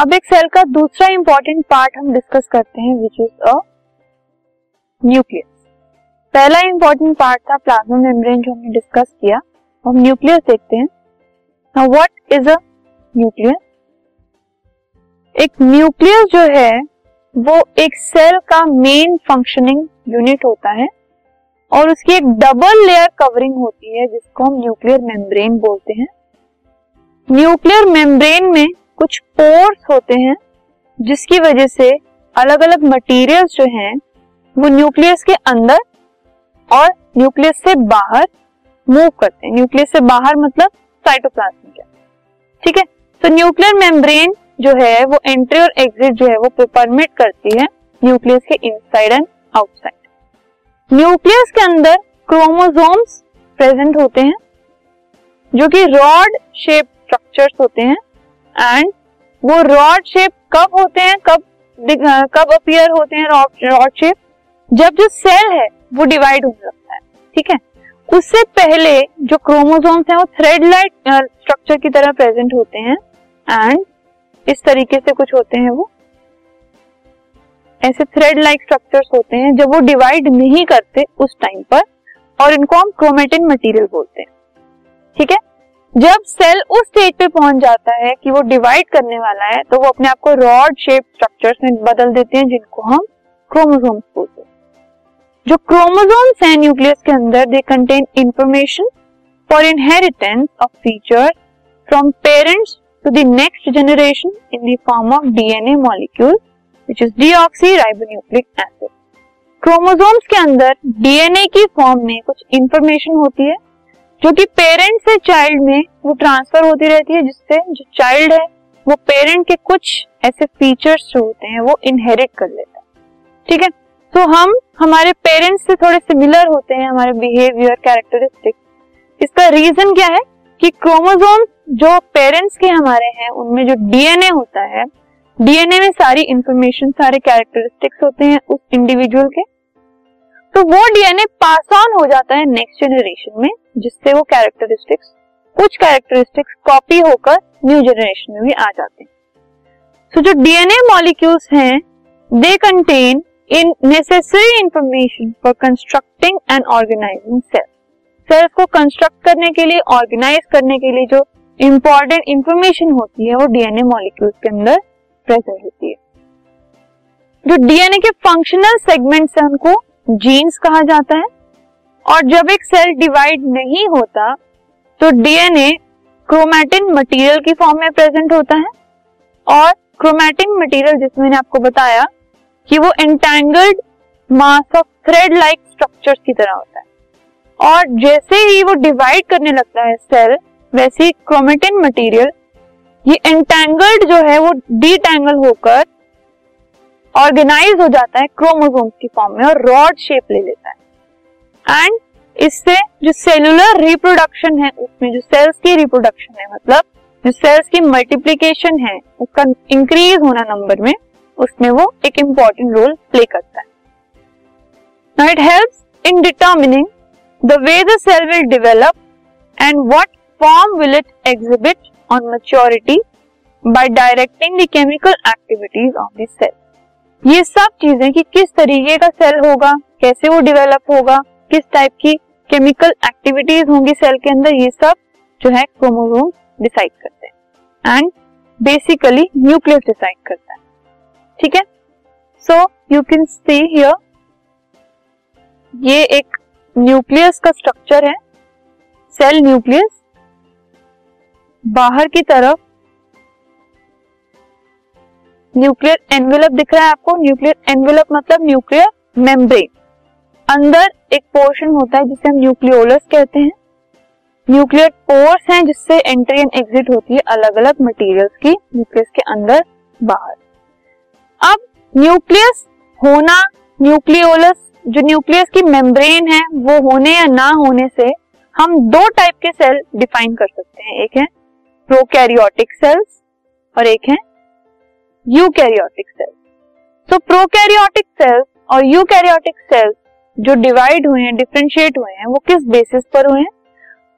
अब एक सेल का दूसरा इंपॉर्टेंट पार्ट हम डिस्कस करते हैं विच इज़ अ न्यूक्लियस पहला इंपॉर्टेंट पार्ट था प्लाज्मा मेम्ब्रेन जो हमने डिस्कस किया। हम न्यूक्लियस देखते हैं। Now what is a nucleus एक न्यूक्लियस जो है, वो एक सेल का मेन फंक्शनिंग यूनिट होता है और उसकी एक डबल लेयर कवरिंग होती है, जिसको हम न्यूक्लियर मेम्ब्रेन बोलते हैं। न्यूक्लियर मेम्ब्रेन में कुछ पोर्स होते हैं, जिसकी वजह से अलग अलग मटेरियल्स जो हैं, वो न्यूक्लियस के अंदर और न्यूक्लियस से बाहर मूव करते हैं। न्यूक्लियस से बाहर मतलब साइटोप्लाज्म के ठीक है? तो न्यूक्लियर मेम्ब्रेन जो है, वो एंट्री और एग्जिट जो है, वो परमिट करती है न्यूक्लियस के इनसाइड एंड आउटसाइड न्यूक्लियस के अंदर क्रोमोसोम्स प्रेजेंट होते हैं, जो कि रॉड शेप स्ट्रक्चर्स होते हैं। एंड वो रॉड शेप कब होते हैं? कब कब अपियर होते हैं रॉड शेप जब जो सेल है, वो डिवाइड होने लगता है, ठीक है? उससे पहले जो क्रोमोसोम्स हैं, वो थ्रेड लाइक स्ट्रक्चर की तरह प्रेजेंट होते हैं। एंड इस तरीके से कुछ होते हैं वो। ऐसे थ्रेड लाइक स्ट्रक्चर्स होते हैं, जब वो डिवाइड नहीं करते उस टाइम पर, और इनको हम क्रोमेटिन मटेरियल बोलते हैं, ठीक है? जब सेल उस स्टेज पे पहुँच जाता है कि वो डिवाइड करने वाला है तो वो अपने आप को रॉड शेप स्ट्रक्चर्स में बदल देते हैं, जिनको हम क्रोमोसोम्स बोलते हैं। जो क्रोमोसोम्स हैं न्यूक्लियस के अंदर they contain information for inheritance of features from parents to the next generation in the form of DNA molecule which is deoxyribonucleic acid chromosomes के अंदर डीएनए की फॉर्म में कुछ इंफॉर्मेशन होती है जो कि पेरेंट से चाइल्ड में वो ट्रांसफ़र होती रहती है, जिससे जो चाइल्ड है, वो पेरेंट के कुछ ऐसे फीचर्स जो होते हैं, वो इनहेरिट कर लेता है। ठीक है? तो हम, हमारे पेरेंट्स से थोड़े सिमिलर होते हैं, हमारे बिहेवियर कैरेक्टरिस्टिक इसका रीजन क्या है? कि क्रोमोसोम जो पेरेंट्स के हमारे हैं, उनमें जो डीएनए होता है डीएनए में सारी इंफॉर्मेशन सारे कैरेक्टरिस्टिक्स होते हैं उस इंडिविजुअल के। तो वो डीएनए पास ऑन हो जाता है नेक्स्ट जनरेशन में जिससे वो कैरेक्टरिस्टिक्स कुछ कैरेक्टरिस्टिक्स कॉपी होकर न्यू जनरेशन में भी आ जाते हैं। सो so, जो डीएनए मॉलिक्यूल्स हैं they contain in necessary information for constructing and organising cell cells को कंस्ट्रक्ट करने के लिए ऑर्गेनाइज करने के लिए जो इंपॉर्टेंट इंफॉर्मेशन होती है वो डीएनए मॉलिक्यूल्स के अंदर प्रेजेंट होती है। जो डीएनए के फंक्शनल सेगमेंट्स हैं उनको जीन्स कहा जाता है। और जब एक सेल डिवाइड नहीं होता तो डीएनए क्रोमैटिन मटेरियल की फॉर्म में प्रेजेंट होता है। और क्रोमैटिन मटेरियल जिसमें मैंने आपको बताया, कि वो entangled mass of thread like structures की तरह होता है। और जैसे ही वो डिवाइड करने लगता है सेल वैसे ही क्रोमेटिन मटेरियल ये एंटेंगल्ड जो है, वो डीटेंगल होकर ऑर्गेनाइज हो जाता है क्रोमोसोम्स की फॉर्म में और रॉड शेप ले लेता है। एंड इससे जो सेलुलर रिप्रोडक्शन है, उसमें जो सेल्स की रिप्रोडक्शन है मतलब जो सेल्स की मल्टीप्लीकेशन है, उसका इंक्रीज होना नंबर में, उसमें वो एक इंपॉर्टेंट रोल प्ले करता है। It helps in determining the way the cell will develop and what form will it exhibit on maturity by directing the chemical activities of the cell ये सब चीज़ें कि किस तरीके का सेल होगा, कैसे वो डेवलप होगा, किस टाइप की केमिकल एक्टिविटीज़ होंगी सेल के अंदर, ये सब जो है क्रोमोसोम डिसाइड करते हैं। एंड बेसिकली न्यूक्लियस डिसाइड करता है। ठीक है? So you can see here ये एक न्यूक्लियस का स्ट्रक्चर है। सेल न्यूक्लियस बाहर की तरफ़ न्यूक्लियर एनवेलप दिख रहा है आपको। न्यूक्लियर एनवेलप मतलब न्यूक्लियर मेम्ब्रेन। अंदर एक पोर्शन होता है जिसे हम न्यूक्लियोलस कहते हैं। न्यूक्लियर पोर्स हैं जिससे एंट्री एंड एग्जिट होती है अलग अलग मटेरियल्स की न्यूक्लियस के अंदर बाहर। अब न्यूक्लियस होना, न्यूक्लियोलस, जो न्यूक्लियस की मेम्ब्रेन है, वो होने या ना होने से हम दो टाइप के सेल डिफाइन कर सकते हैं। एक है प्रोकैरियोटिक सेल्स और एक है eukaryotic cells so prokaryotic cells और यूकैरियोटिक सेल्स जो डिवाइड हुए हैं डिफ्रेंशिएट हुए हैं, वो किस बेसिस पर हुए हैं?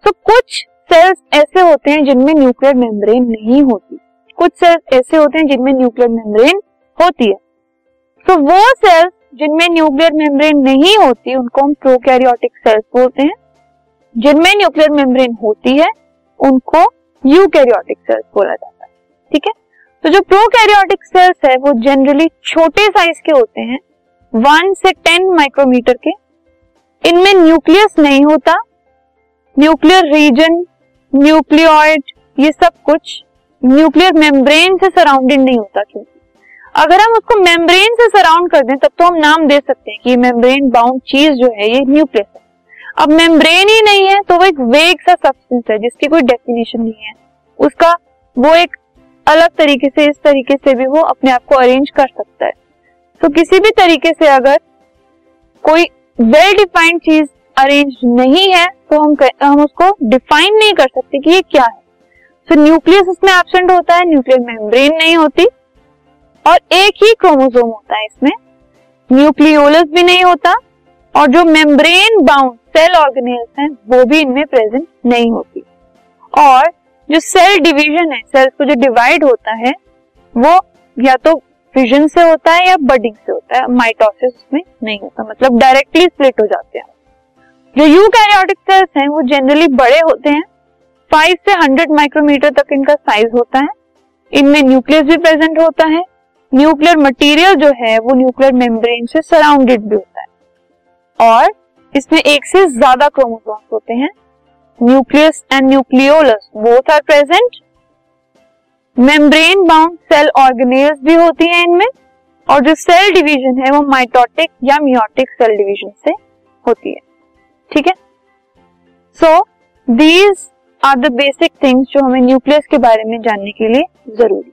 तो कुछ सेल्स ऐसे होते हैं जिनमें न्यूक्लियर मेम्ब्रेन नहीं होती। कुछ सेल्स ऐसे होते हैं जिनमें न्यूक्लियर मेम्ब्रेन होती है। तो वो सेल्स जिनमें न्यूक्लियर मेम्ब्रेन नहीं होती, उनको हम प्रोकैरियोटिक सेल्स बोलते हैं। जिनमें न्यूक्लियर मेम्ब्रेन होती है, उनको यूकैरियोटिक सेल्स बोला जाता है। ठीक है? तो जो प्रोकैरियोटिक सेल्स है, वो जनरली छोटे साइज़ के होते हैं वन से टेन माइक्रोमीटर के। इनमें न्यूक्लियस नहीं होता न्यूक्लियर रीजन न्यूक्लियोइड ये सब कुछ न्यूक्लियर मेम्ब्रेन से सराउंडेड नहीं होता क्योंकि। अगर हम उसको मेम्ब्रेन से सराउंड कर दें, तब तो हम नाम दे सकते हैं कि मेम्ब्रेन बाउंड चीज़ जो है, ये न्यूक्लियस है। अब मेम्ब्रेन ही नहीं है तो वो एक वेग सा सब्सटेंस है, जिसकी कोई डेफिनेशन नहीं है। उसका वो एक अलग तरीके से, इस तरीके से भी वो अपने आप को अरेंज कर सकता है। तो किसी भी तरीके से अगर कोई वेल डिफाइंड चीज़ अरेंज नहीं है तो हम हम उसको डिफाइन नहीं कर सकते कि ये क्या है। तो न्यूक्लियस उसमें एबसेंट होता है न्यूक्लियर मेम्ब्रेन नहीं होती। और एक ही क्रोमोसोम होता है इसमें। न्यूक्लियोलस भी नहीं होता। और जो मेम्ब्रेन बाउंड सेल ऑर्गेनेल्स हैं, वो भी इनमें प्रेजेंट नहीं होती। और जो सेल डिवीज़न है सेल्स को जो डिवाइड होता है, वो या तो फिजन से होता है या बडिंग से होता है माइटोसिस में नहीं होता मतलब डायरेक्टली स्प्लिट हो जाते हैं। जो यूकैरियोटिक सेल्स हैं, वो जनरली बड़े होते हैं फाइव से हंड्रेड माइक्रोमीटर तक इनका साइज़ होता है। इनमें न्यूक्लियस भी प्रेजेंट होता है। न्यूक्लियर मटेरियल जो है, वो न्यूक्लियर मेम्ब्रेन से सराउंडेड भी होता है। और इसमें एक से ज़्यादा क्रोमोसोम्स होते हैं। Nucleus and nucleolus both are present membrane bound cell organelles भी होती हैं इनमें, और जो सेल डिवीज़न है वो माइटोटिक या मियोटिक सेल डिवीज़न से होती है। ठीक है? So these are the basic things जो हमें न्यूक्लियस के बारे में जानने के लिए ज़रूरी।